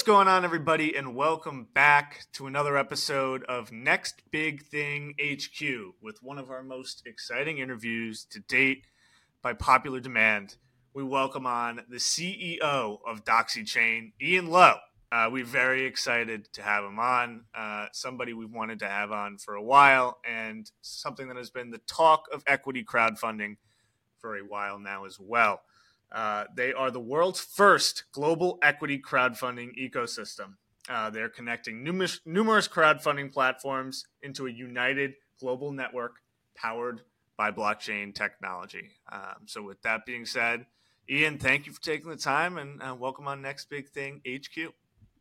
What's going on, everybody, and welcome back to another episode of Next Big Thing HQ with one of our most exciting interviews to date by popular demand. We welcome on the CEO of Dacxi Chain, Ian Lowe. Uh, we're very excited to have him on. Uh, somebody we've wanted to have on for a while, and something that has been the talk of equity crowdfunding for a while now as well. Uh, they are the world's first global equity crowdfunding ecosystem. Uh, they're connecting numerous, numerous crowdfunding platforms into a united global network powered by blockchain technology. Um, so, with that being said, Ian, thank you for taking the time and uh, welcome on Next Big Thing HQ.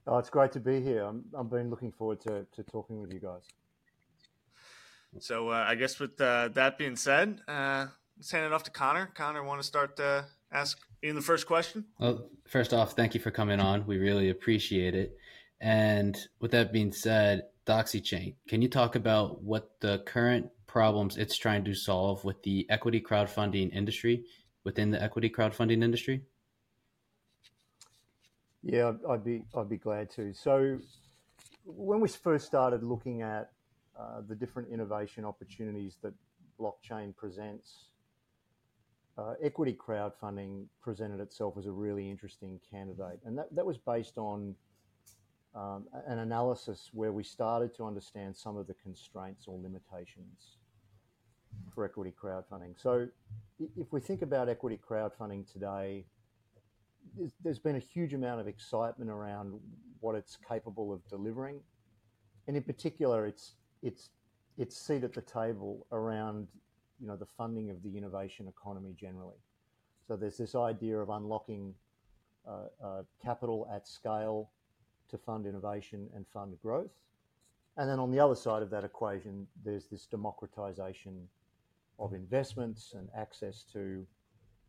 Oh, it's great to be here. I'm, I've been looking forward to, to talking with you guys. So, uh, I guess with uh, that being said, uh, let's hand it off to Connor. Connor, want to start to ask in the first question? Well, first off, thank you for coming on. We really appreciate it. And with that being said, Dacxi Chain, can you talk about what the current problems it's trying to solve with the equity crowdfunding industry within the equity crowdfunding industry? Yeah, I'd be I'd be glad to. So, when we first started looking at uh, the different innovation opportunities that blockchain presents, uh, equity crowdfunding presented itself as a really interesting candidate, and that, that was based on um, an analysis where we started to understand some of the constraints or limitations for equity crowdfunding. So, if we think about equity crowdfunding today, there's been a huge amount of excitement around what it's capable of delivering, and in particular, its its its seat at the table around you know the funding of the innovation economy generally. So there's this idea of unlocking uh, uh, capital at scale to fund innovation and fund growth, and then on the other side of that equation, there's this democratization of investments and access to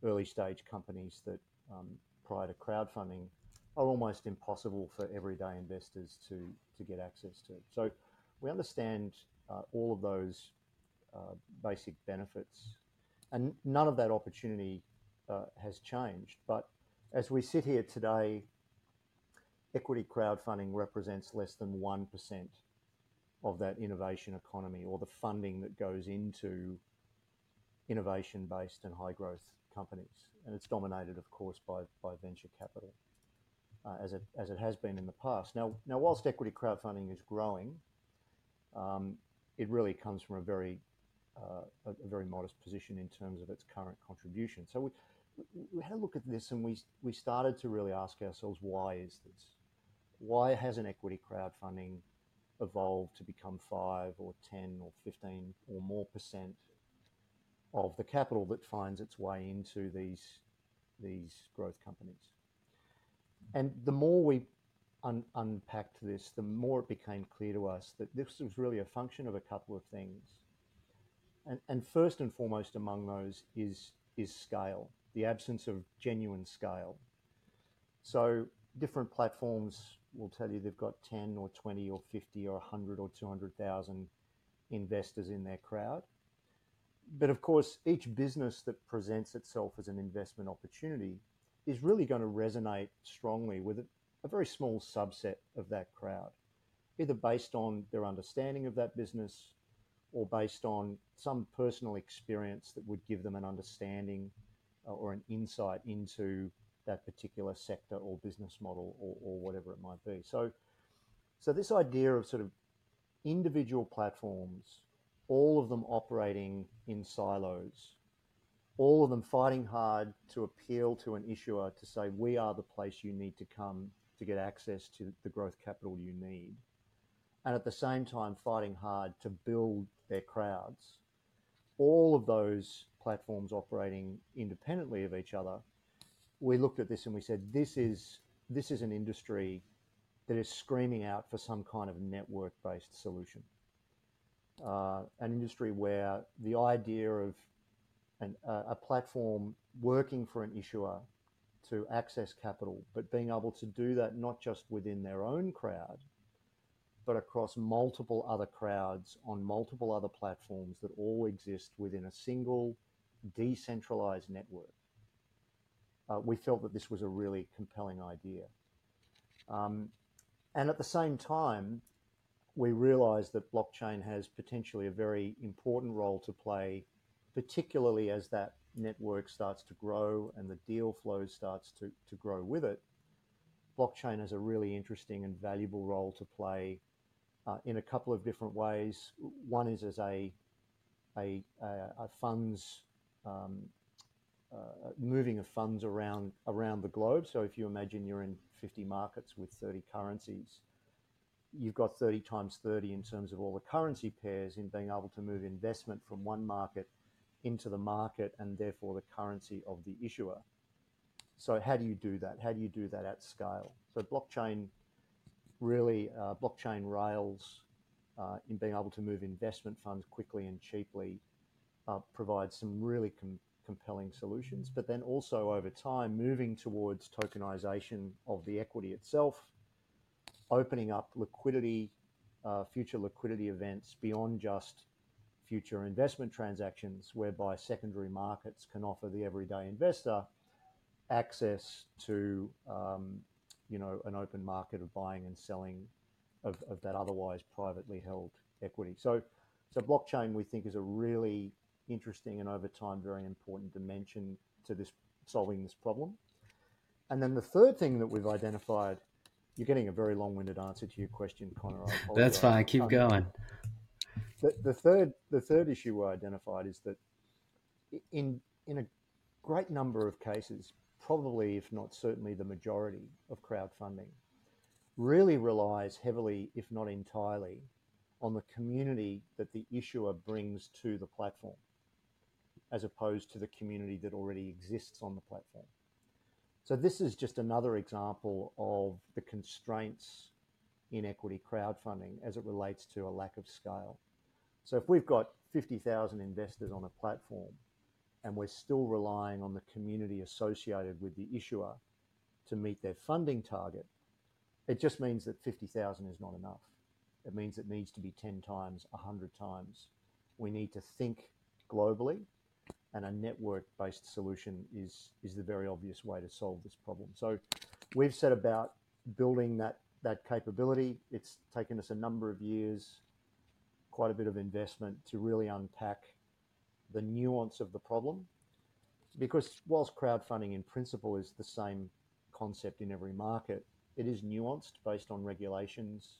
early stage companies that um, prior to crowdfunding are almost impossible for everyday investors to, to get access to. So we understand uh, all of those uh, basic benefits, and none of that opportunity uh, has changed. But as we sit here today, equity crowdfunding represents less than 1% of that innovation economy or the funding that goes into innovation based and high growth companies and it's dominated, of course, by, by venture capital, uh, as, it, as it has been in the past. Now, now whilst equity crowdfunding is growing, um, it really comes from a very, uh, a, a, very modest position in terms of its current contribution. So we, we had a look at this and we, we started to really ask ourselves, why is this? Why hasn't equity crowdfunding evolved to become 5 or 10 or 15 or more percent of the capital that finds its way into these these growth companies. And the more we un- unpacked this, the more it became clear to us that this was really a function of a couple of things. And, and first and foremost among those is is scale, the absence of genuine scale. So different platforms will tell you they've got 10 or 20 or 50 or 100 or 200,000 investors in their crowd but of course, each business that presents itself as an investment opportunity is really going to resonate strongly with a very small subset of that crowd, either based on their understanding of that business or based on some personal experience that would give them an understanding uh, or an insight into that particular sector or business model or, or whatever it might be. So, so this idea of sort of individual platforms all of them operating in silos, all of them fighting hard to appeal to an issuer to say, we are the place you need to come to get access to the growth capital you need. And at the same time, fighting hard to build their crowds. All of those platforms operating independently of each other, we looked at this and we said, this is, this is an industry that is screaming out for some kind of network based solution uh, an industry where the idea of an, uh, a platform working for an issuer to access capital, but being able to do that not just within their own crowd, but across multiple other crowds on multiple other platforms that all exist within a single decentralized network. Uh, we felt that this was a really compelling idea. Um, And at the same time, we realized that blockchain has potentially a very important role to play, particularly as that network starts to grow and the deal flow starts to, to grow with it. Blockchain has a really interesting and valuable role to play uh, in a couple of different ways. One is as a a, a, funds um, uh, moving of funds around around the globe. So if you imagine you're in 50 markets with 30 currencies, you've got 30 times 30 in terms of all the currency pairs in being able to move investment from one market into the market and therefore the currency of the issuer. So how do you do that? How do you do that at scale? So blockchain really uh, blockchain rails uh, in being able to move investment funds quickly and cheaply uh, provides some really com- compelling solutions. But then also over time, moving towards tokenization of the equity itself, opening up liquidity, uh, future liquidity events beyond just future investment transactions, whereby secondary markets can offer the everyday investor access to um, you know an open market of buying and selling of, of that otherwise privately held equity. So, so blockchain we think is a really interesting and over time very important dimension to this solving this problem. And then the third thing that we've identified, you're getting a very long-winded answer to your question, Connor. That's fine. Keep um, going. The, the third the third issue we identified is that in in a great number of cases, probably if not certainly the majority of crowdfunding, really relies heavily, if not entirely, on the community that the issuer brings to the platform, as opposed to the community that already exists on the platform. So, this is just another example of the constraints in equity crowdfunding as it relates to a lack of scale. So, if we've got 50,000 investors on a platform and we're still relying on the community associated with the issuer to meet their funding target, it just means that 50,000 is not enough. It means it needs to be 10 times, 100 times. We need to think globally, and a network based solution is, is the very obvious way to solve this problem. So we've set about building that, that capability. It's taken us a number of years, quite a bit of investment to really unpack the nuance of the problem. Because whilst crowdfunding in principle is the same concept in every market, it is nuanced based on regulations.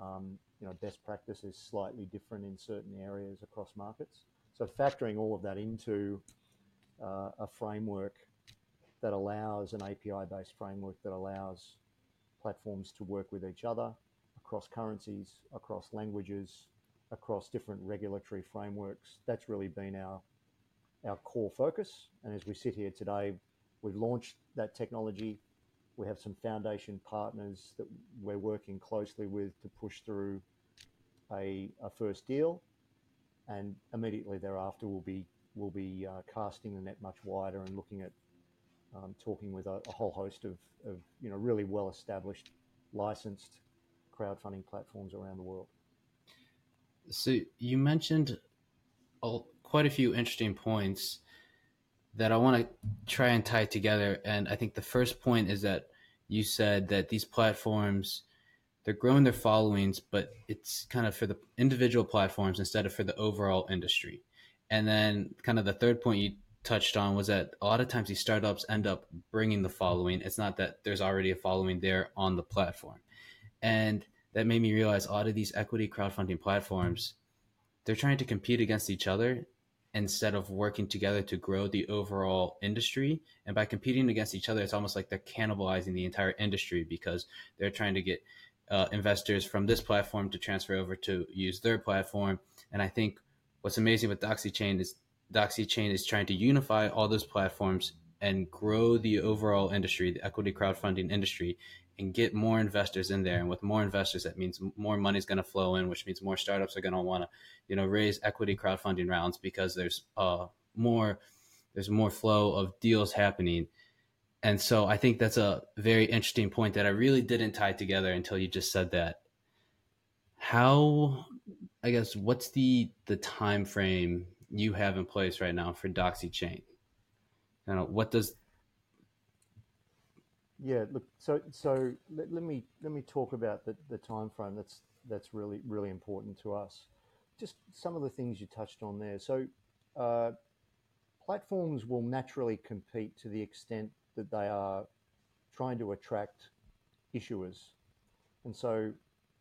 Um, you know, best practice is slightly different in certain areas across markets. So factoring all of that into uh, a framework that allows an API-based framework that allows platforms to work with each other across currencies, across languages, across different regulatory frameworks. That's really been our our core focus. And as we sit here today, we've launched that technology we have some foundation partners that we're working closely with to push through a, a first deal, and immediately thereafter we'll be we'll be uh, casting the net much wider and looking at um, talking with a, a, whole host of, of you know really well established licensed crowdfunding platforms around the world. So you mentioned quite a few interesting points that I want to try and tie together. And I think the first point is that you said that these platforms they're growing their followings, but it's kind of for the individual platforms instead of for the overall industry. And then, kind of the third point you touched on was that a lot of times these startups end up bringing the following. It's not that there's already a following there on the platform. And that made me realize a lot of these equity crowdfunding platforms, they're trying to compete against each other instead of working together to grow the overall industry. And by competing against each other, it's almost like they're cannibalizing the entire industry because they're trying to get uh, investors from this platform to transfer over to use their platform. And I think what's amazing with Dacxi Chain is Dacxi Chain is trying to unify all those platforms and grow the overall industry, the equity crowdfunding industry, and get more investors in there. And with more investors, that means more money is going to flow in, which means more startups are going to want to, you know, raise equity crowdfunding rounds because there's uh, more there's more flow of deals happening. And so I think that's a very interesting point that I really didn't tie together until you just said that. How, I guess, what's the the time frame you have in place right now for Dacxi Chain? You know, what does Yeah, look, so so let, let me let me talk about the, the time frame. That's that's really really important to us. Just some of the things you touched on there. So, uh, platforms will naturally compete to the extent that they are trying to attract issuers, and so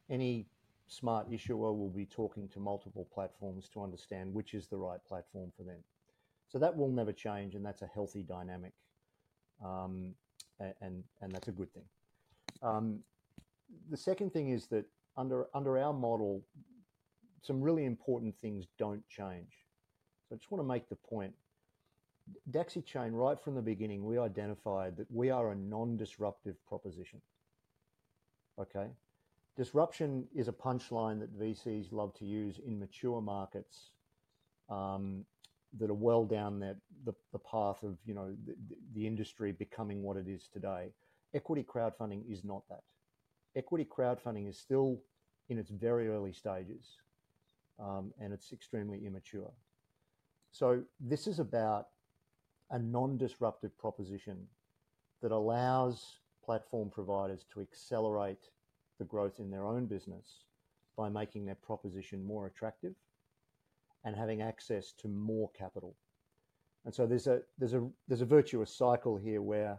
any smart issuer will be talking to multiple platforms to understand which is the right platform for them. So that will never change, and that's a healthy dynamic. Um, and and that's a good thing. Um, the second thing is that under under our model, some really important things don't change. So I just want to make the point. Dacxi Chain, right from the beginning, we identified that we are a non-disruptive proposition. Okay, disruption is a punchline that VCs love to use in mature markets um, that are well down that the, the path of you know the, the industry becoming what it is today. Equity crowdfunding is not that. Equity crowdfunding is still in its very early stages, um, and it's extremely immature. So this is about a non-disruptive proposition that allows platform providers to accelerate the growth in their own business by making their proposition more attractive and having access to more capital. And so there's a there's a there's a virtuous cycle here where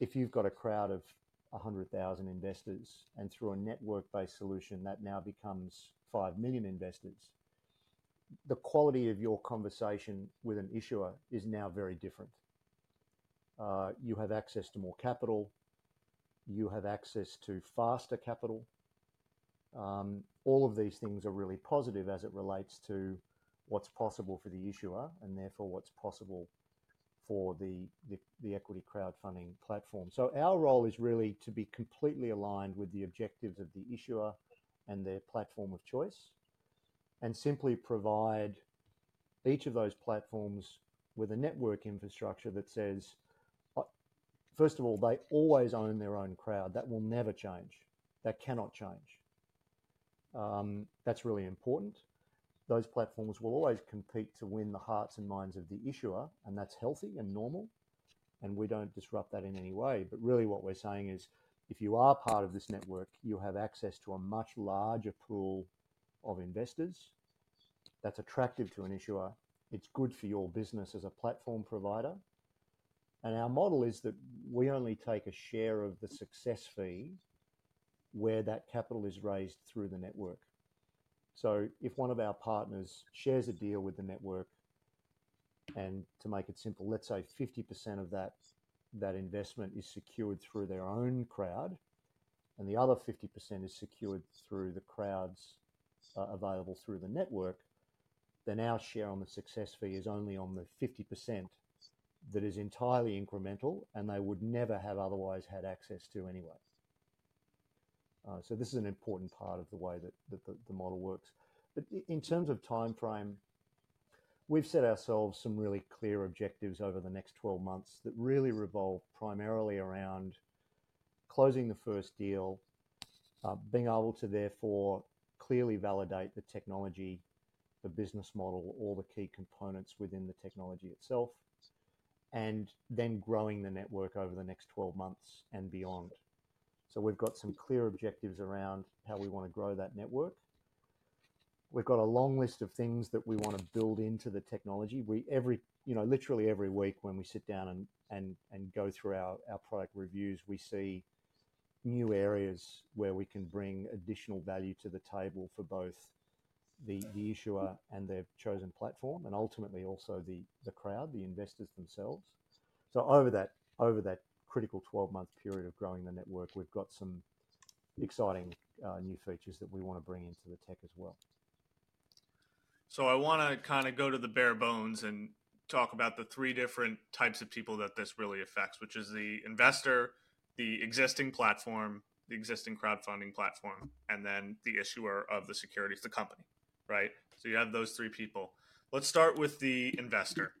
if you've got a crowd of 100,000 investors and through a network-based solution that now becomes 5 million investors, the quality of your conversation with an issuer is now very different. Uh, you have access to more capital. You have access to faster capital. Um, all of these things are really positive as it relates to what's possible for the issuer and therefore what's possible for the, the, the, equity crowdfunding platform. So our role is really to be completely aligned with the objectives of the issuer and their platform of choice and simply provide each of those platforms with a network infrastructure that says, uh, first of all, they always own their own crowd. That will never change. That cannot change. Um, that's really important those platforms will always compete to win the hearts and minds of the issuer, and that's healthy and normal. And we don't disrupt that in any way. But really, what we're saying is if you are part of this network, you have access to a much larger pool of investors. That's attractive to an issuer. It's good for your business as a platform provider. And our model is that we only take a share of the success fee where that capital is raised through the network. So if one of our partners shares a deal with the network, and to make it simple, let's say 50% of that that investment is secured through their own crowd, and the other 50% is secured through the crowds uh, available through the network, then our share on the success fee is only on the 50% that is entirely incremental and they would never have otherwise had access to anyway. Uh, so this is an important part of the way that, that the, the, model works. But in terms of time frame, we've set ourselves some really clear objectives over the next 12 months that really revolve primarily around closing the first deal, uh, being able to therefore clearly validate the technology, the business model, all the key components within the technology itself, and then growing the network over the next 12 months and beyond. So we've got some clear objectives around how we want to grow that network. We've got a long list of things that we want to build into the technology. We every you know literally every week when we sit down and and and go through our our product reviews, we see new areas where we can bring additional value to the table for both the, the issuer and their chosen platform, and ultimately also the the crowd, the investors themselves. So over that over that critical 12 month period of growing the network, we've got some exciting uh, new features that we want to bring into the tech as well. So I want to kind of go to the bare bones and talk about the three different types of people that this really affects, which is the investor, the existing platform, the existing crowdfunding platform, and then the issuer of the securities, the company, right? So you have those three people. Let's start with the investor.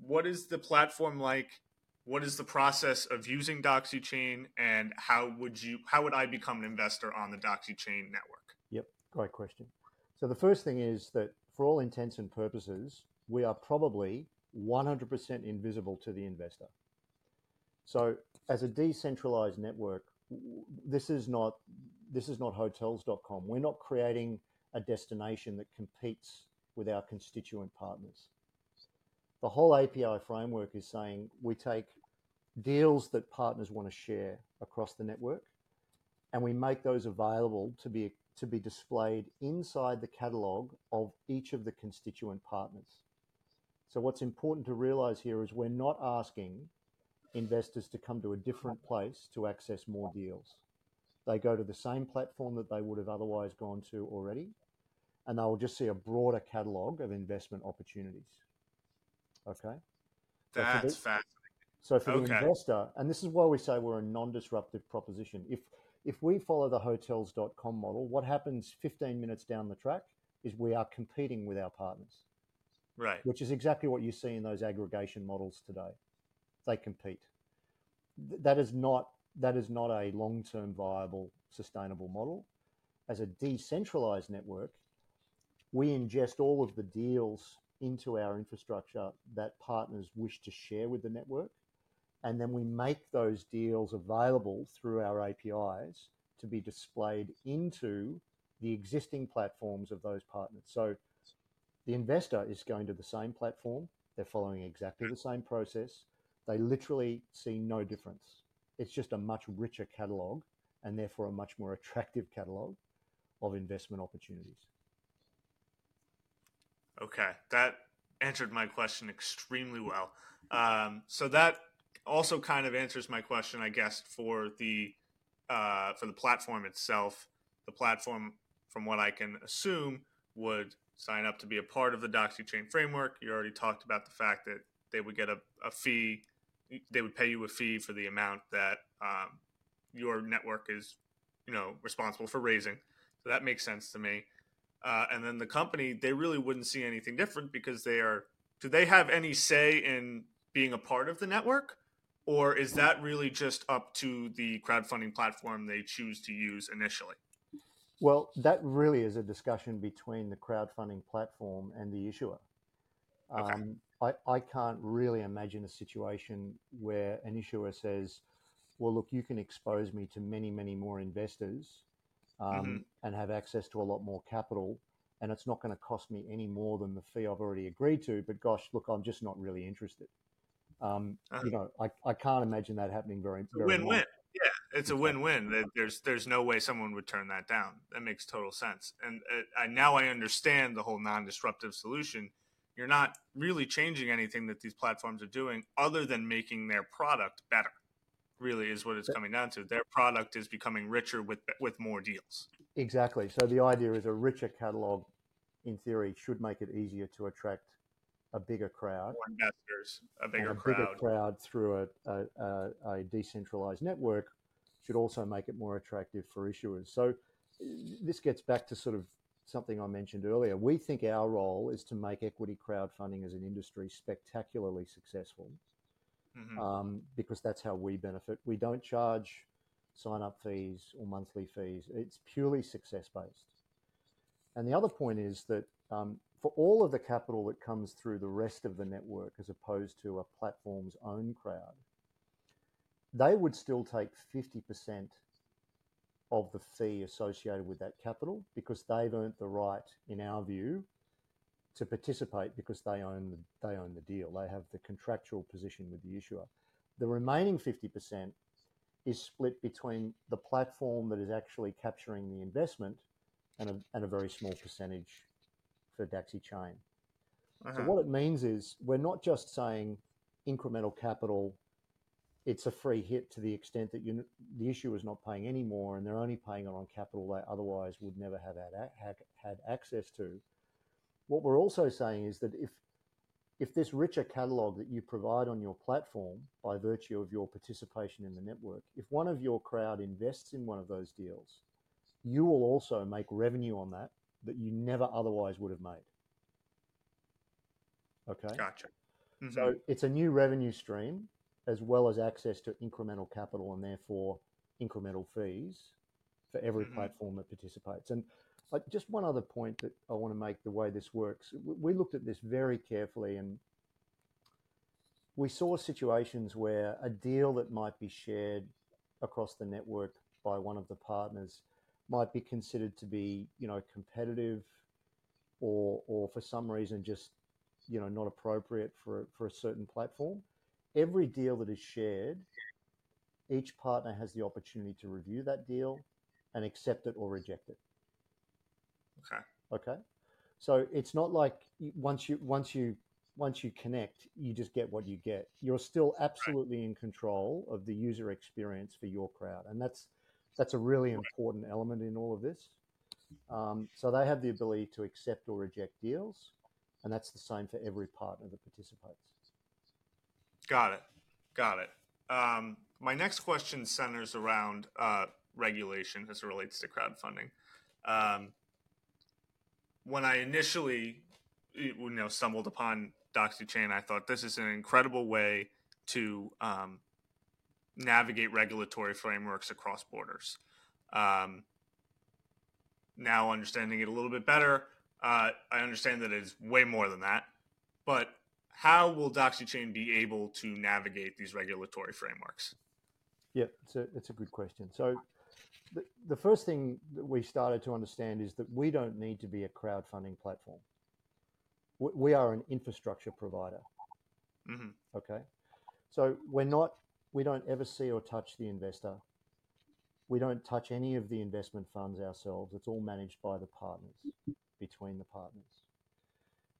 What is the platform like what is the process of using Dacxi Chain and how would you how would I become an investor on the Dacxi Chain network? Yep, great question. So the first thing is that for all intents and purposes, we are probably 100% invisible to the investor. So, as a decentralized network, this is not this is not hotels.com. We're not creating a destination that competes with our constituent partners. The whole API framework is saying we take deals that partners want to share across the network and we make those available to be to be displayed inside the catalog of each of the constituent partners. So what's important to realize here is we're not asking investors to come to a different place to access more deals. They go to the same platform that they would have otherwise gone to already, and they'll just see a broader catalog of investment opportunities. Okay? So That's fascinating. So for okay. the investor, and this is why we say we're a non-disruptive proposition. If if we follow the hotels.com model, what happens 15 minutes down the track is we are competing with our partners. Right. Which is exactly what you see in those aggregation models today. They compete. That is not that is not a long-term viable sustainable model. As a decentralized network, we ingest all of the deals into our infrastructure that partners wish to share with the network and then we make those deals available through our APIs to be displayed into the existing platforms of those partners. So the investor is going to the same platform, they're following exactly the same process. They literally see no difference. It's just a much richer catalog and therefore a much more attractive catalog of investment opportunities. Okay, that answered my question extremely well. Um, so that also kind of answers my question, I guess, for the uh, for the platform itself. The platform, from what I can assume, would sign up to be a part of the Dacxi Chain framework. You already talked about the fact that they would get a, a fee. They would pay you a fee for the amount that um, your network is, you know, responsible for raising. So that makes sense to me. Uh, and then the company, they really wouldn't see anything different because they are. Do they have any say in being a part of the network? Or is that really just up to the crowdfunding platform they choose to use initially? Well, that really is a discussion between the crowdfunding platform and the issuer. Okay. Um, I, I can't really imagine a situation where an issuer says, well, look, you can expose me to many, many more investors um, mm-hmm. and have access to a lot more capital. And it's not going to cost me any more than the fee I've already agreed to. But gosh, look, I'm just not really interested. Um, uh-huh. You know, I, I can't imagine that happening very. very win-win. Yeah, it's a win-win. There's there's no way someone would turn that down. That makes total sense. And uh, I, now I understand the whole non-disruptive solution. You're not really changing anything that these platforms are doing, other than making their product better. Really, is what it's coming down to. Their product is becoming richer with with more deals. Exactly. So the idea is a richer catalog, in theory, should make it easier to attract a bigger crowd, More investors, a bigger a crowd, bigger crowd through a, a, a, decentralized network should also make it more attractive for issuers. So this gets back to sort of something I mentioned earlier. We think our role is to make equity crowdfunding as an industry spectacularly successful mm-hmm. um, because that's how we benefit. We don't charge sign up fees or monthly fees, it's purely success based. And the other point is that um, for all of the capital that comes through the rest of the network as opposed to a platform's own crowd, they would still take 50% of the fee associated with that capital because they've earned the right, in our view, to participate because they own the, they own the deal. They have the contractual position with the issuer. The remaining 50% is split between the platform that is actually capturing the investment and a, and a very small percentage for Dacxi Chain. Uh-huh. So what it means is we're not just saying incremental capital, it's a free hit to the extent that you, the issuer is not paying any more and they're only paying it on capital they otherwise would never have had, had, had access to. What we're also saying is that if if this richer catalog that you provide on your platform by virtue of your participation in the network, if one of your crowd invests in one of those deals, you will also make revenue on that that you never otherwise would have made. Okay. Gotcha. Mm-hmm. So it's a new revenue stream as well as access to incremental capital and therefore incremental fees for every mm-hmm. platform that participates. And just one other point that I want to make the way this works. We looked at this very carefully and we saw situations where a deal that might be shared across the network by one of the partners might be considered to be, you know, competitive or, or for some reason just, you know, not appropriate for, for a certain platform. Every deal that is shared, each partner has the opportunity to review that deal and accept it or reject it. Okay. Okay. So it's not like once you once you once you connect, you just get what you get. You're still absolutely in control of the user experience for your crowd, and that's that's a really important element in all of this. Um, so they have the ability to accept or reject deals, and that's the same for every partner that participates. Got it. Got it. Um, my next question centers around uh, regulation as it relates to crowdfunding. Um, when I initially, you know, stumbled upon Dacxi Chain, I thought this is an incredible way to um, navigate regulatory frameworks across borders. Um, now, understanding it a little bit better, uh, I understand that it's way more than that. But how will Dacxi Chain be able to navigate these regulatory frameworks? Yeah, it's a, it's a good question. So, the, the first thing that we started to understand is that we don't need to be a crowdfunding platform we are an infrastructure provider. Mm-hmm. Okay. So we're not, we don't ever see or touch the investor. We don't touch any of the investment funds ourselves. It's all managed by the partners, between the partners.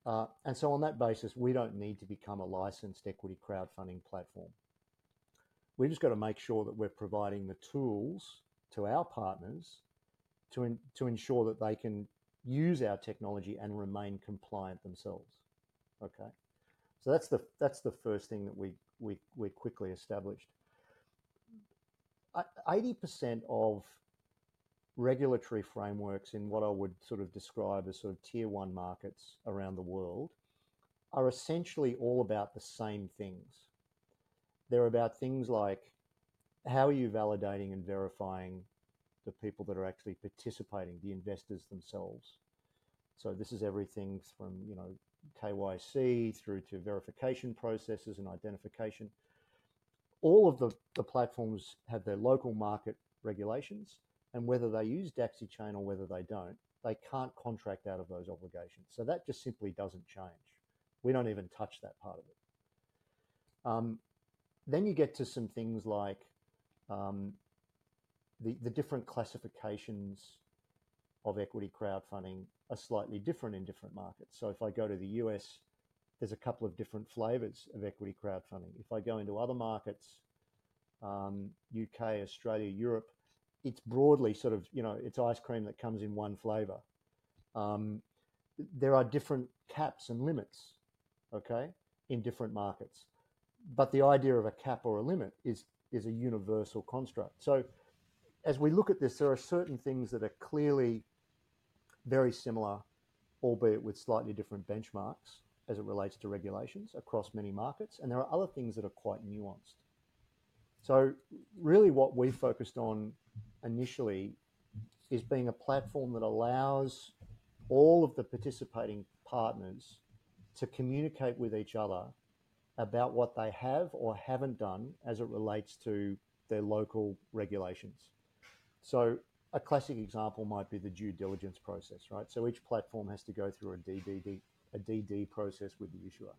Uh, and so on that basis, we don't need to become a licensed equity crowdfunding platform. We've just got to make sure that we're providing the tools to our partners to, in, to ensure that they can use our technology and remain compliant themselves. Okay, so that's the that's the first thing that we we we quickly established. Eighty percent of regulatory frameworks in what I would sort of describe as sort of tier one markets around the world are essentially all about the same things. They're about things like how are you validating and verifying the people that are actually participating, the investors themselves. So this is everything from you know KYC through to verification processes and identification. All of the, the platforms have their local market regulations, and whether they use Dacxi Chain or whether they don't, they can't contract out of those obligations. So that just simply doesn't change. We don't even touch that part of it. Um, then you get to some things like um, the, the different classifications of equity crowdfunding are slightly different in different markets. So if I go to the US, there's a couple of different flavors of equity crowdfunding. If I go into other markets, um, UK, Australia, Europe, it's broadly sort of, you know, it's ice cream that comes in one flavor. Um, there are different caps and limits, okay, in different markets. But the idea of a cap or a limit is, is a universal construct. So as we look at this, there are certain things that are clearly very similar, albeit with slightly different benchmarks as it relates to regulations across many markets. And there are other things that are quite nuanced. So, really, what we focused on initially is being a platform that allows all of the participating partners to communicate with each other about what they have or haven't done as it relates to their local regulations. So a classic example might be the due diligence process, right? So each platform has to go through a DD, a DD process with the issuer.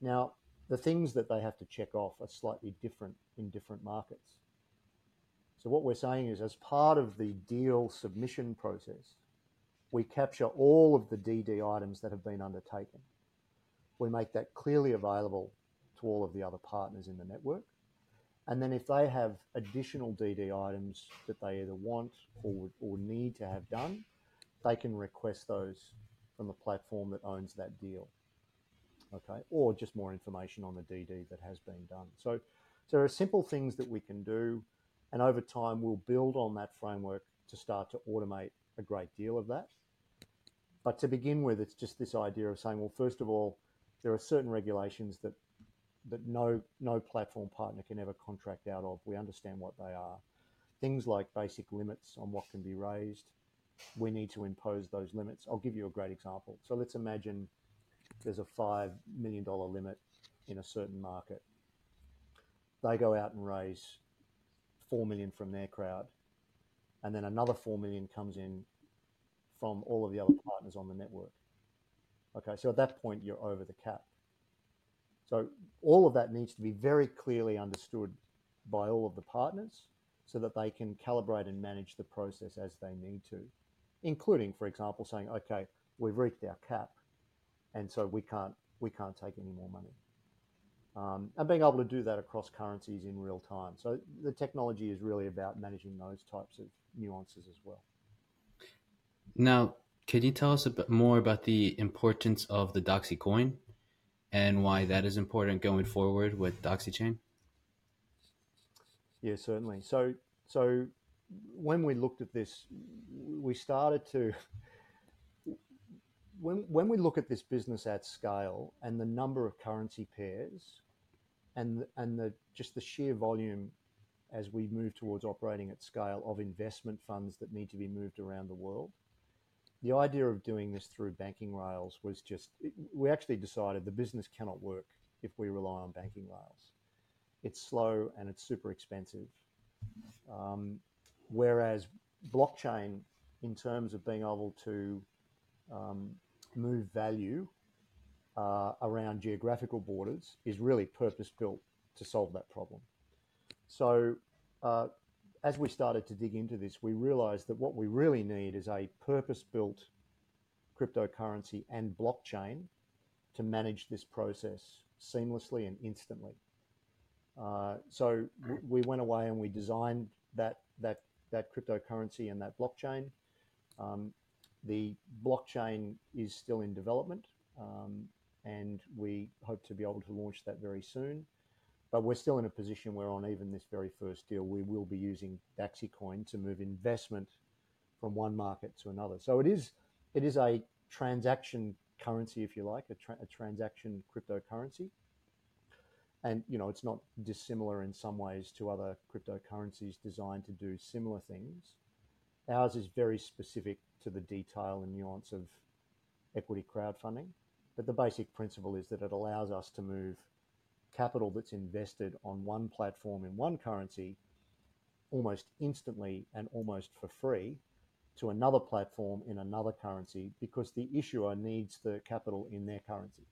Now, the things that they have to check off are slightly different in different markets. So what we're saying is as part of the deal submission process, we capture all of the DD items that have been undertaken. We make that clearly available to all of the other partners in the network. And then if they have additional DD items that they either want or, or need to have done, they can request those from the platform that owns that deal. Okay, or just more information on the DD that has been done. So, so there are simple things that we can do, and over time we'll build on that framework to start to automate a great deal of that. But to begin with, it's just this idea of saying, well, first of all, there are certain regulations that that no no platform partner can ever contract out of. We understand what they are. Things like basic limits on what can be raised. We need to impose those limits. I'll give you a great example. So let's imagine there's a five million dollar limit in a certain market. They go out and raise four million from their crowd, and then another four million comes in from all of the other partners on the network. Okay, so at that point you're over the cap. So all of that needs to be very clearly understood by all of the partners so that they can calibrate and manage the process as they need to, including, for example, saying, okay, we've reached our cap, and so we can't we can't take any more money. Um, and being able to do that across currencies in real time. So the technology is really about managing those types of nuances as well. Now, can you tell us a bit more about the importance of the Dacxi coin and why that is important going forward with Dacxi Chain? Yeah, certainly. So, so when we looked at this, we started to when when we look at this business at scale and the number of currency pairs and and the just the sheer volume as we move towards operating at scale of investment funds that need to be moved around the world the idea of doing this through banking rails was just we actually decided the business cannot work if we rely on banking rails it's slow and it's super expensive um, whereas blockchain in terms of being able to um, move value uh, around geographical borders is really purpose built to solve that problem. So, uh, as we started to dig into this, we realized that what we really need is a purpose built cryptocurrency and blockchain to manage this process seamlessly and instantly. Uh, so w- we went away and we designed that that that cryptocurrency and that blockchain. Um, the blockchain is still in development, um, and we hope to be able to launch that very soon. But we're still in a position where, on even this very first deal, we will be using Dacxi Coin to move investment from one market to another. So it is it is a transaction currency, if you like, a, tra- a transaction cryptocurrency. And you know, it's not dissimilar in some ways to other cryptocurrencies designed to do similar things. Ours is very specific to the detail and nuance of equity crowdfunding. But the basic principle is that it allows us to move capital that's invested on one platform in one currency almost instantly and almost for free to another platform in another currency because the issuer needs the capital in their currency.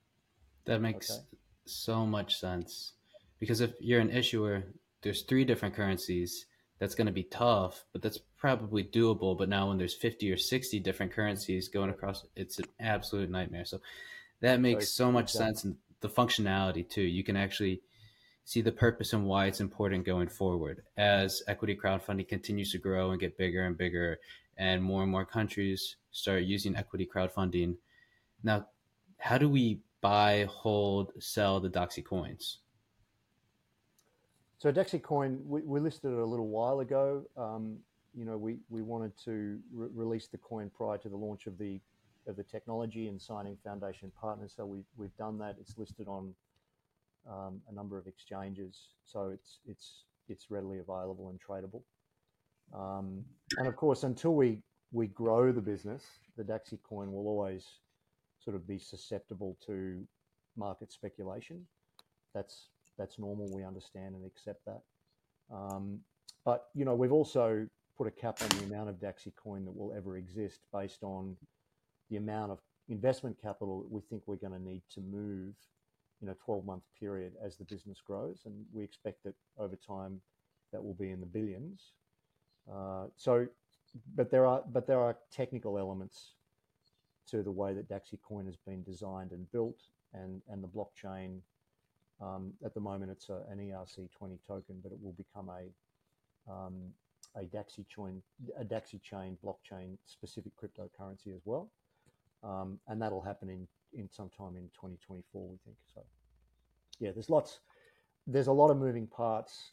That makes okay? so much sense. Because if you're an issuer, there's three different currencies that's going to be tough, but that's probably doable. But now when there's 50 or 60 different currencies going across, it's an absolute nightmare. So that makes so much sense. And the functionality too, you can actually see the purpose and why it's important going forward as equity crowdfunding continues to grow and get bigger and bigger and more and more countries start using equity crowdfunding. Now, how do we buy, hold, sell the Dacxi coins? So Dacxi Coin, we, we, listed it a little while ago. Um, you know, we, we wanted to re- release the coin prior to the launch of the of the technology and signing foundation partners. So we, we've done that. It's listed on um, a number of exchanges, so it's it's it's readily available and tradable. Um, and of course, until we we grow the business, the Dacxi coin will always sort of be susceptible to market speculation. That's that's normal. We understand and accept that. Um, but you know, we've also put a cap on the amount of Dacxi coin that will ever exist based on the amount of investment capital that we think we're going to need to move in a 12 month period as the business grows. And we expect that over time that will be in the billions. Uh, so, but there are but there are technical elements to the way that Dacxi Coin has been designed and built, and and the blockchain um, at the moment, it's a, an ERC20 token, but it will become a um, a Dacxi chain, a Dacxi chain blockchain specific cryptocurrency as well, um, and that'll happen in in sometime in 2024, we think. So, yeah, there's lots, there's a lot of moving parts,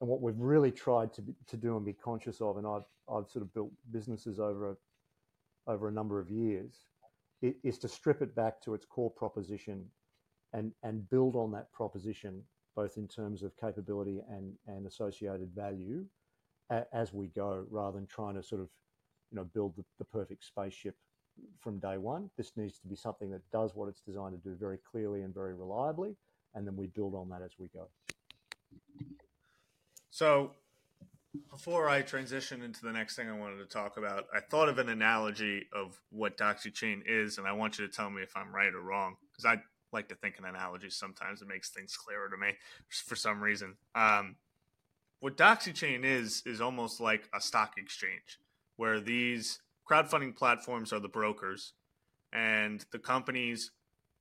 and what we've really tried to to do and be conscious of, and I've I've sort of built businesses over a over a number of years, is to strip it back to its core proposition and and build on that proposition both in terms of capability and and associated value as we go rather than trying to sort of you know build the, the perfect spaceship from day one this needs to be something that does what it's designed to do very clearly and very reliably and then we build on that as we go. So, before I transition into the next thing I wanted to talk about, I thought of an analogy of what Dacxi Chain is, and I want you to tell me if I'm right or wrong, because I like to think in analogies sometimes. It makes things clearer to me for some reason. Um, what Dacxi Chain is, is almost like a stock exchange where these crowdfunding platforms are the brokers and the companies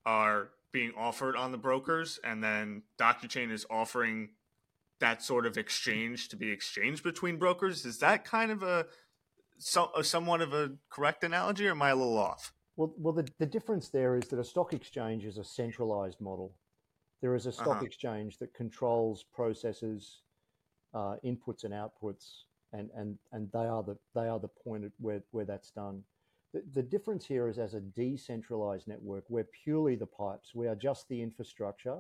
are being offered on the brokers, and then Dacxi Chain is offering that sort of exchange to be exchanged between brokers. Is that kind of a, so, a somewhat of a correct analogy, or am I a little off? Well, well, the, the difference there is that a stock exchange is a centralized model. There is a stock uh-huh. exchange that controls processes, uh, inputs and outputs, and, and, and they are the they are the point at where, where that's done. The, the difference here is as a decentralized network, we're purely the pipes. We are just the infrastructure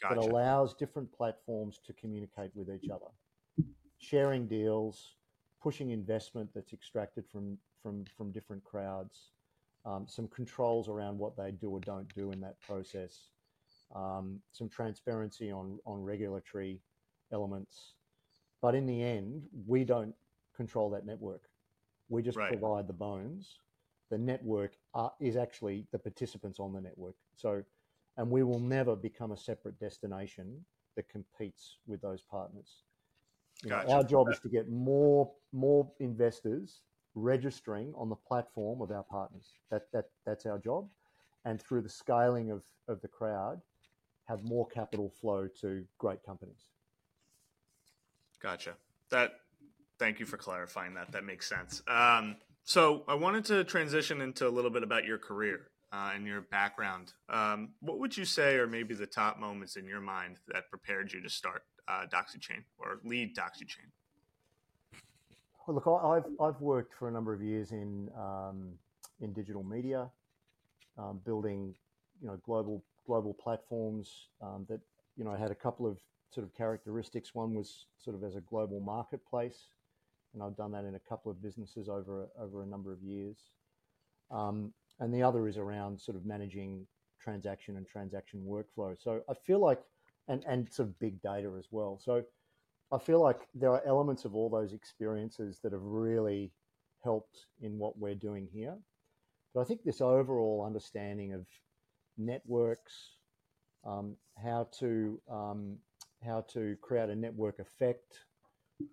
gotcha. that allows different platforms to communicate with each other, sharing deals, pushing investment that's extracted from from from different crowds, um, some controls around what they do or don't do in that process, um, some transparency on on regulatory elements. But in the end, we don't control that network. We just right. provide the bones. The network are, is actually the participants on the network. So and we will never become a separate destination that competes with those partners. Gotcha. Know, our job is to get more more investors registering on the platform of our partners. That that that's our job, and through the scaling of of the crowd, have more capital flow to great companies. Gotcha. That. Thank you for clarifying that. That makes sense. Um, so I wanted to transition into a little bit about your career uh, and your background. Um, what would you say are maybe the top moments in your mind that prepared you to start uh, Dacxi Chain or lead Dacxi Chain? Well, look, I've I've worked for a number of years in um, in digital media, um, building you know global global platforms um, that you know had a couple of sort of characteristics. One was sort of as a global marketplace, and I've done that in a couple of businesses over over a number of years. Um, and the other is around sort of managing transaction and transaction workflow. So I feel like, and and sort of big data as well. So I feel like there are elements of all those experiences that have really helped in what we're doing here. But I think this overall understanding of networks, um, how to um, how to create a network effect,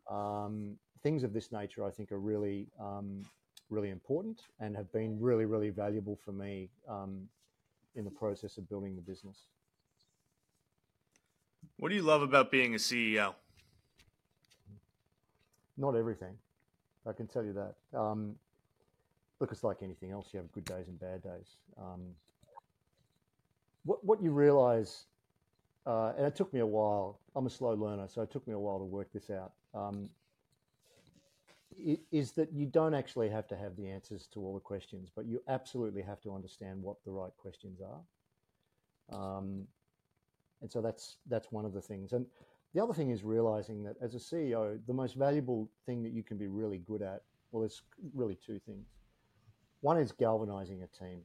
um, things of this nature, I think are really um, really important and have been really, really valuable for me um, in the process of building the business. What do you love about being a CEO? Not everything. I can tell you that. Um, look, it's like anything else. You have good days and bad days. Um, what what you realize, uh, and it took me a while. I'm a slow learner, so it took me a while to work this out. Um, is that you don't actually have to have the answers to all the questions, but you absolutely have to understand what the right questions are. Um, and so that's that's one of the things. And the other thing is realizing that as a CEO, the most valuable thing that you can be really good at, well, there's really two things. One is galvanizing a team,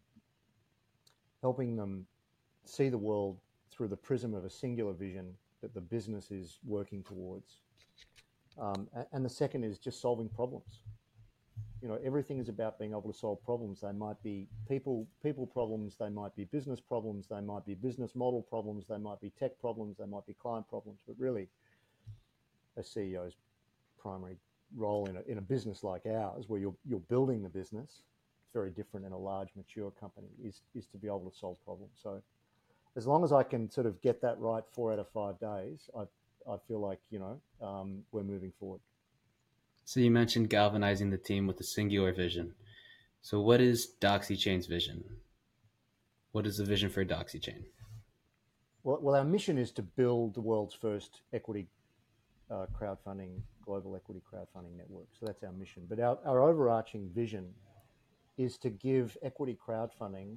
helping them see the world through the prism of a singular vision that the business is working towards. Um, and the second is just solving problems. You know, everything is about being able to solve problems. They might be people people problems, they might be business problems, they might be business model problems, they might be tech problems, they might be client problems. But really, a CEO's primary role in a, in a business like ours, where you're you're building the business, it's very different in a large mature company, is is to be able to solve problems. So, as long as I can sort of get that right four out of five days, I I feel like you know um, we're moving forward. So you mentioned galvanizing the team with a singular vision. So what is Dacxi Chain's vision? What is the vision for Dacxi Chain? Well, well, our mission is to build the world's first equity uh, crowdfunding, global equity crowdfunding network. So that's our mission. But our, our overarching vision is to give equity crowdfunding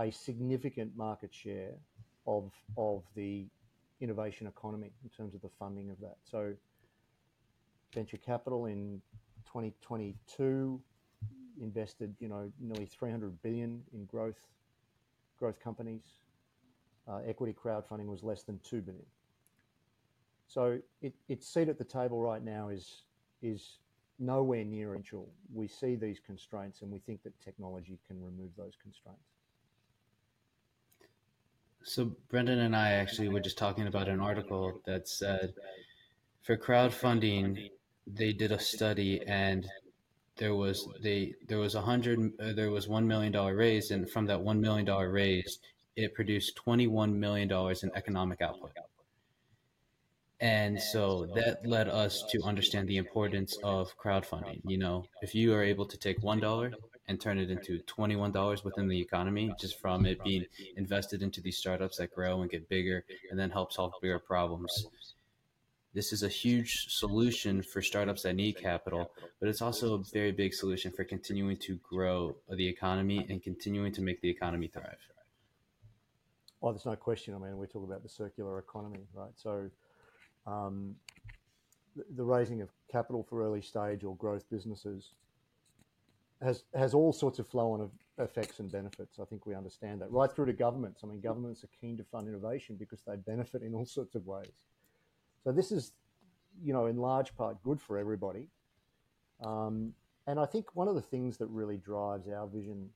a significant market share of of the innovation economy in terms of the funding of that. So venture capital in 2022 invested, you know, nearly 300 billion in growth growth companies. uh, equity crowdfunding was less than two billion. So it, its seat at the table right now is is nowhere near essential. We see these constraints and we think that technology can remove those constraints. So Brendan and I actually were just talking about an article that said for crowdfunding, they did a study and there was they there was a hundred uh, there was one million dollar raise and from that one million dollar raise it produced twenty one million dollars in economic output. And so that led us to understand the importance of crowdfunding. You know, if you are able to take one dollar and turn it into $21 within the economy just from it being invested into these startups that grow and get bigger and then help solve bigger problems. This is a huge solution for startups that need capital, but it's also a very big solution for continuing to grow the economy and continuing to make the economy thrive. Oh, there's no question. I mean, we talk about the circular economy, right? So, um, the raising of capital for early stage or growth businesses has has all sorts of flow on effects and benefits. I think we understand that right through to governments. I mean, governments are keen to fund innovation because they benefit in all sorts of ways. So this is, you know, in large part good for everybody. Um, and I think one of the things that really drives our vision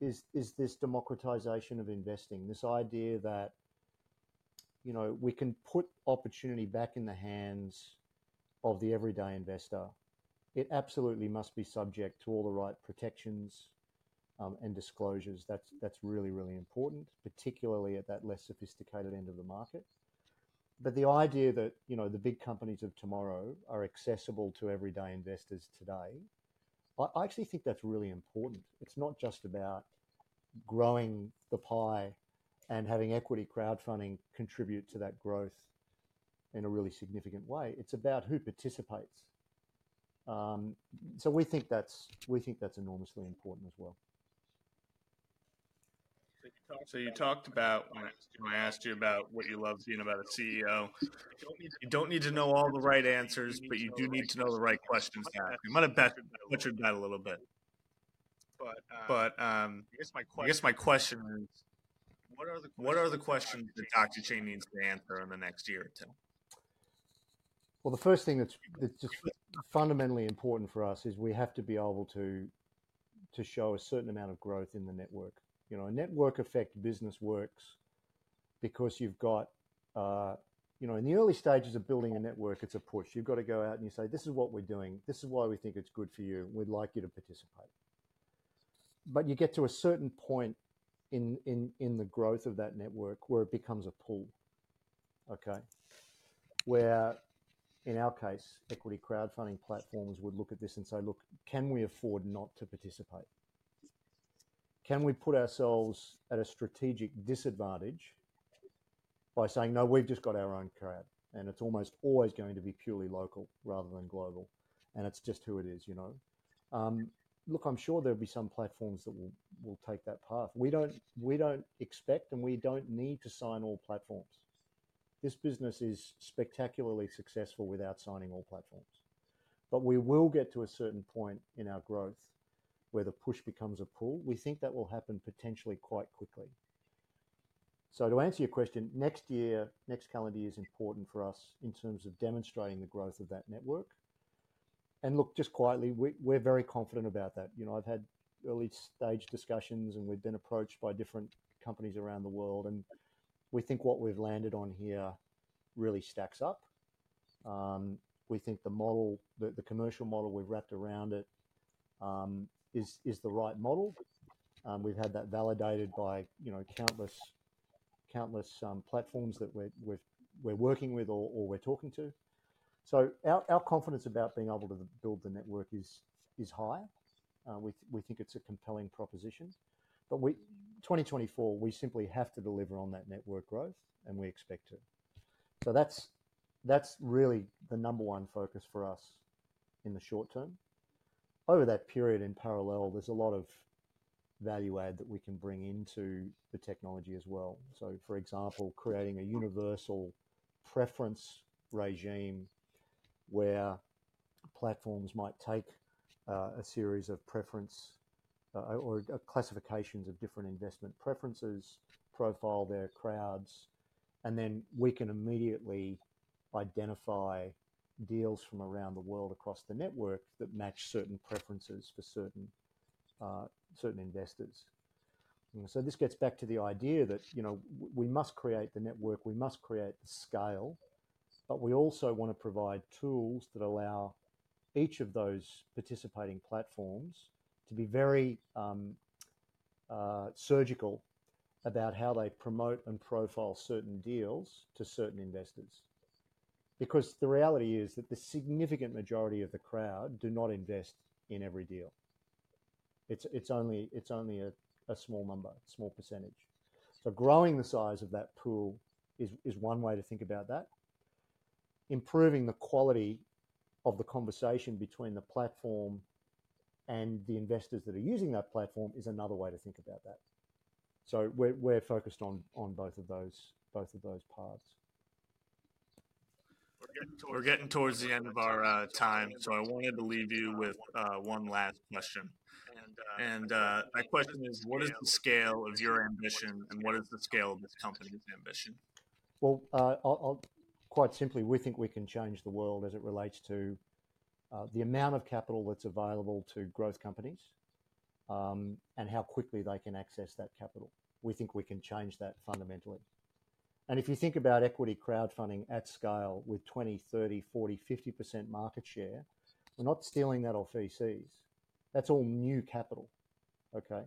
is is this democratization of investing. This idea that you know we can put opportunity back in the hands of the everyday investor it absolutely must be subject to all the right protections um, and disclosures. That's that's really really important, particularly at that less sophisticated end of the market. But the idea that you know the big companies of tomorrow are accessible to everyday investors today, I, I actually think that's really important. It's not just about growing the pie and having equity crowdfunding contribute to that growth in a really significant way. It's about who participates um, so we think that's we think that's enormously important as well. So you talked about when I asked you about what you love being about a CEO. You don't need to know all the right answers, but you do need to know the right questions to ask. I might have butchered that a little bit, but but um, I guess my question, I guess my question is, what are the what are the questions that Dacxi Chain needs to answer in the next year or two? Well, the first thing that's, that's just fundamentally important for us is we have to be able to to show a certain amount of growth in the network. You know, a network effect business works because you've got, uh, you know, in the early stages of building a network, it's a push. You've got to go out and you say, this is what we're doing. This is why we think it's good for you. We'd like you to participate. But you get to a certain point in, in, in the growth of that network where it becomes a pull. Okay. Where in our case, equity crowdfunding platforms would look at this and say, look, can we afford not to participate? Can we put ourselves at a strategic disadvantage by saying, no, we've just got our own crowd and it's almost always going to be purely local rather than global. And it's just who it is, you know. Um, look, I'm sure there'll be some platforms that will, will take that path. We don't we don't expect and we don't need to sign all platforms this business is spectacularly successful without signing all platforms. But we will get to a certain point in our growth where the push becomes a pull. We think that will happen potentially quite quickly. So to answer your question, next year, next calendar year is important for us in terms of demonstrating the growth of that network. And look, just quietly, we, we're very confident about that. You know, I've had early stage discussions and we've been approached by different companies around the world and we think what we've landed on here really stacks up. Um, we think the model, the, the, commercial model we've wrapped around it, um, is is the right model. Um, we've had that validated by you know countless countless um, platforms that we're we're, we're working with or, or we're talking to. So our, our confidence about being able to build the network is is high. Uh, we, we think it's a compelling proposition. But we 2024, we simply have to deliver on that network growth, and we expect to. So that's that's really the number one focus for us in the short term. Over that period, in parallel, there's a lot of value add that we can bring into the technology as well. So, for example, creating a universal preference regime where platforms might take uh, a series of preference uh, or uh, classifications of different investment preferences, profile their crowds, and then we can immediately identify deals from around the world across the network that match certain preferences for certain uh, certain investors. And so this gets back to the idea that you know we must create the network, we must create the scale, but we also want to provide tools that allow each of those participating platforms to be very um, uh, surgical about how they promote and profile certain deals to certain investors. Because the reality is that the significant majority of the crowd do not invest in every deal. It's, it's only, it's only a, a small number, small percentage. So growing the size of that pool is, is one way to think about that. Improving the quality of the conversation between the platform and the investors that are using that platform is another way to think about that. So we're, we're focused on, on both of those both of those paths. We're getting towards the end of our uh, time, so I wanted to leave you with uh, one last question. And uh, my question is, what is the scale of your ambition, and what is the scale of this company's ambition? Well, uh, I'll, I'll, quite simply, we think we can change the world as it relates to uh, the amount of capital that's available to growth companies um, and how quickly they can access that capital. We think we can change that fundamentally. And if you think about equity crowdfunding at scale with 20, 30, 40, 50% market share, we're not stealing that off VCs. That's all new capital. Okay.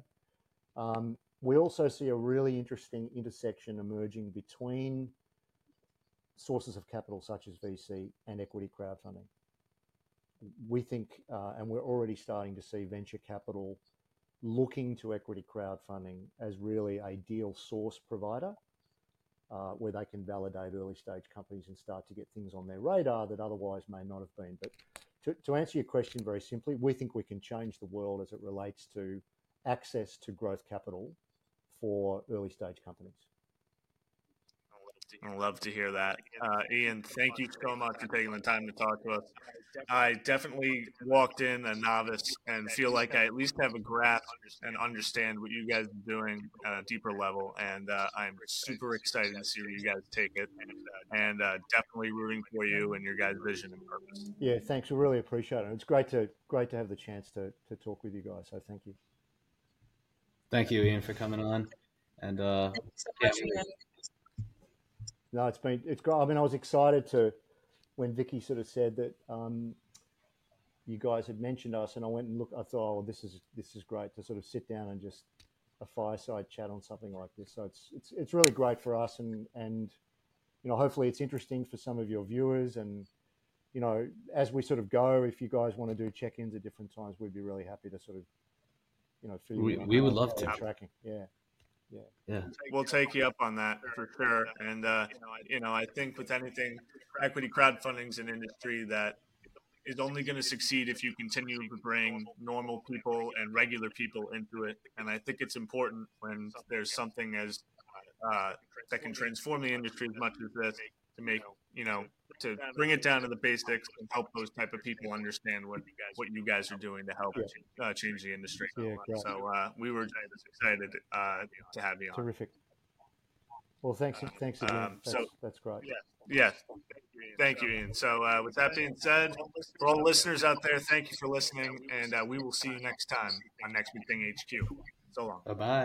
Um, we also see a really interesting intersection emerging between sources of capital such as VC and equity crowdfunding. We think, uh, and we're already starting to see venture capital looking to equity crowdfunding as really a deal source provider uh, where they can validate early stage companies and start to get things on their radar that otherwise may not have been. But to, to answer your question very simply, we think we can change the world as it relates to access to growth capital for early stage companies. I love to hear that. Uh, Ian, thank you so much for taking the time to talk to us. I definitely walked in a novice and feel like I at least have a grasp and understand what you guys are doing at a deeper level. And uh, I'm super excited to see where you guys take it and uh, definitely rooting for you and your guys' vision and purpose. Yeah, thanks. We really appreciate it. It's great to great to have the chance to, to talk with you guys. So thank you. Thank you, Ian, for coming on. And uh, yeah, no, it's been it's great. I mean, I was excited to when Vicky sort of said that um, you guys had mentioned us, and I went and looked. I thought, oh, this is this is great to sort of sit down and just a fireside chat on something like this. So it's it's it's really great for us, and and you know, hopefully it's interesting for some of your viewers, and you know, as we sort of go, if you guys want to do check-ins at different times, we'd be really happy to sort of you know, we, we would love to tracking. Yeah. Yeah. Yeah. We'll take you up on that for sure. And, uh, you know, I think with anything, equity crowdfunding is an industry that is only going to succeed if you continue to bring normal people and regular people into it. And I think it's important when there's something as uh, that can transform the industry as much as this to make you know to bring it down to the basics and help those type of people understand what what you guys are doing to help uh, change the industry. Yeah, so uh, we were excited uh, to have you on. Terrific. Well, thanks. Thanks again. Um, that's, so that's great. Yeah. Thank you, Ian. So, uh, with that being said, for all listeners out there, thank you for listening, and uh, we will see you next time on Next Big Thing HQ. So long. Bye bye.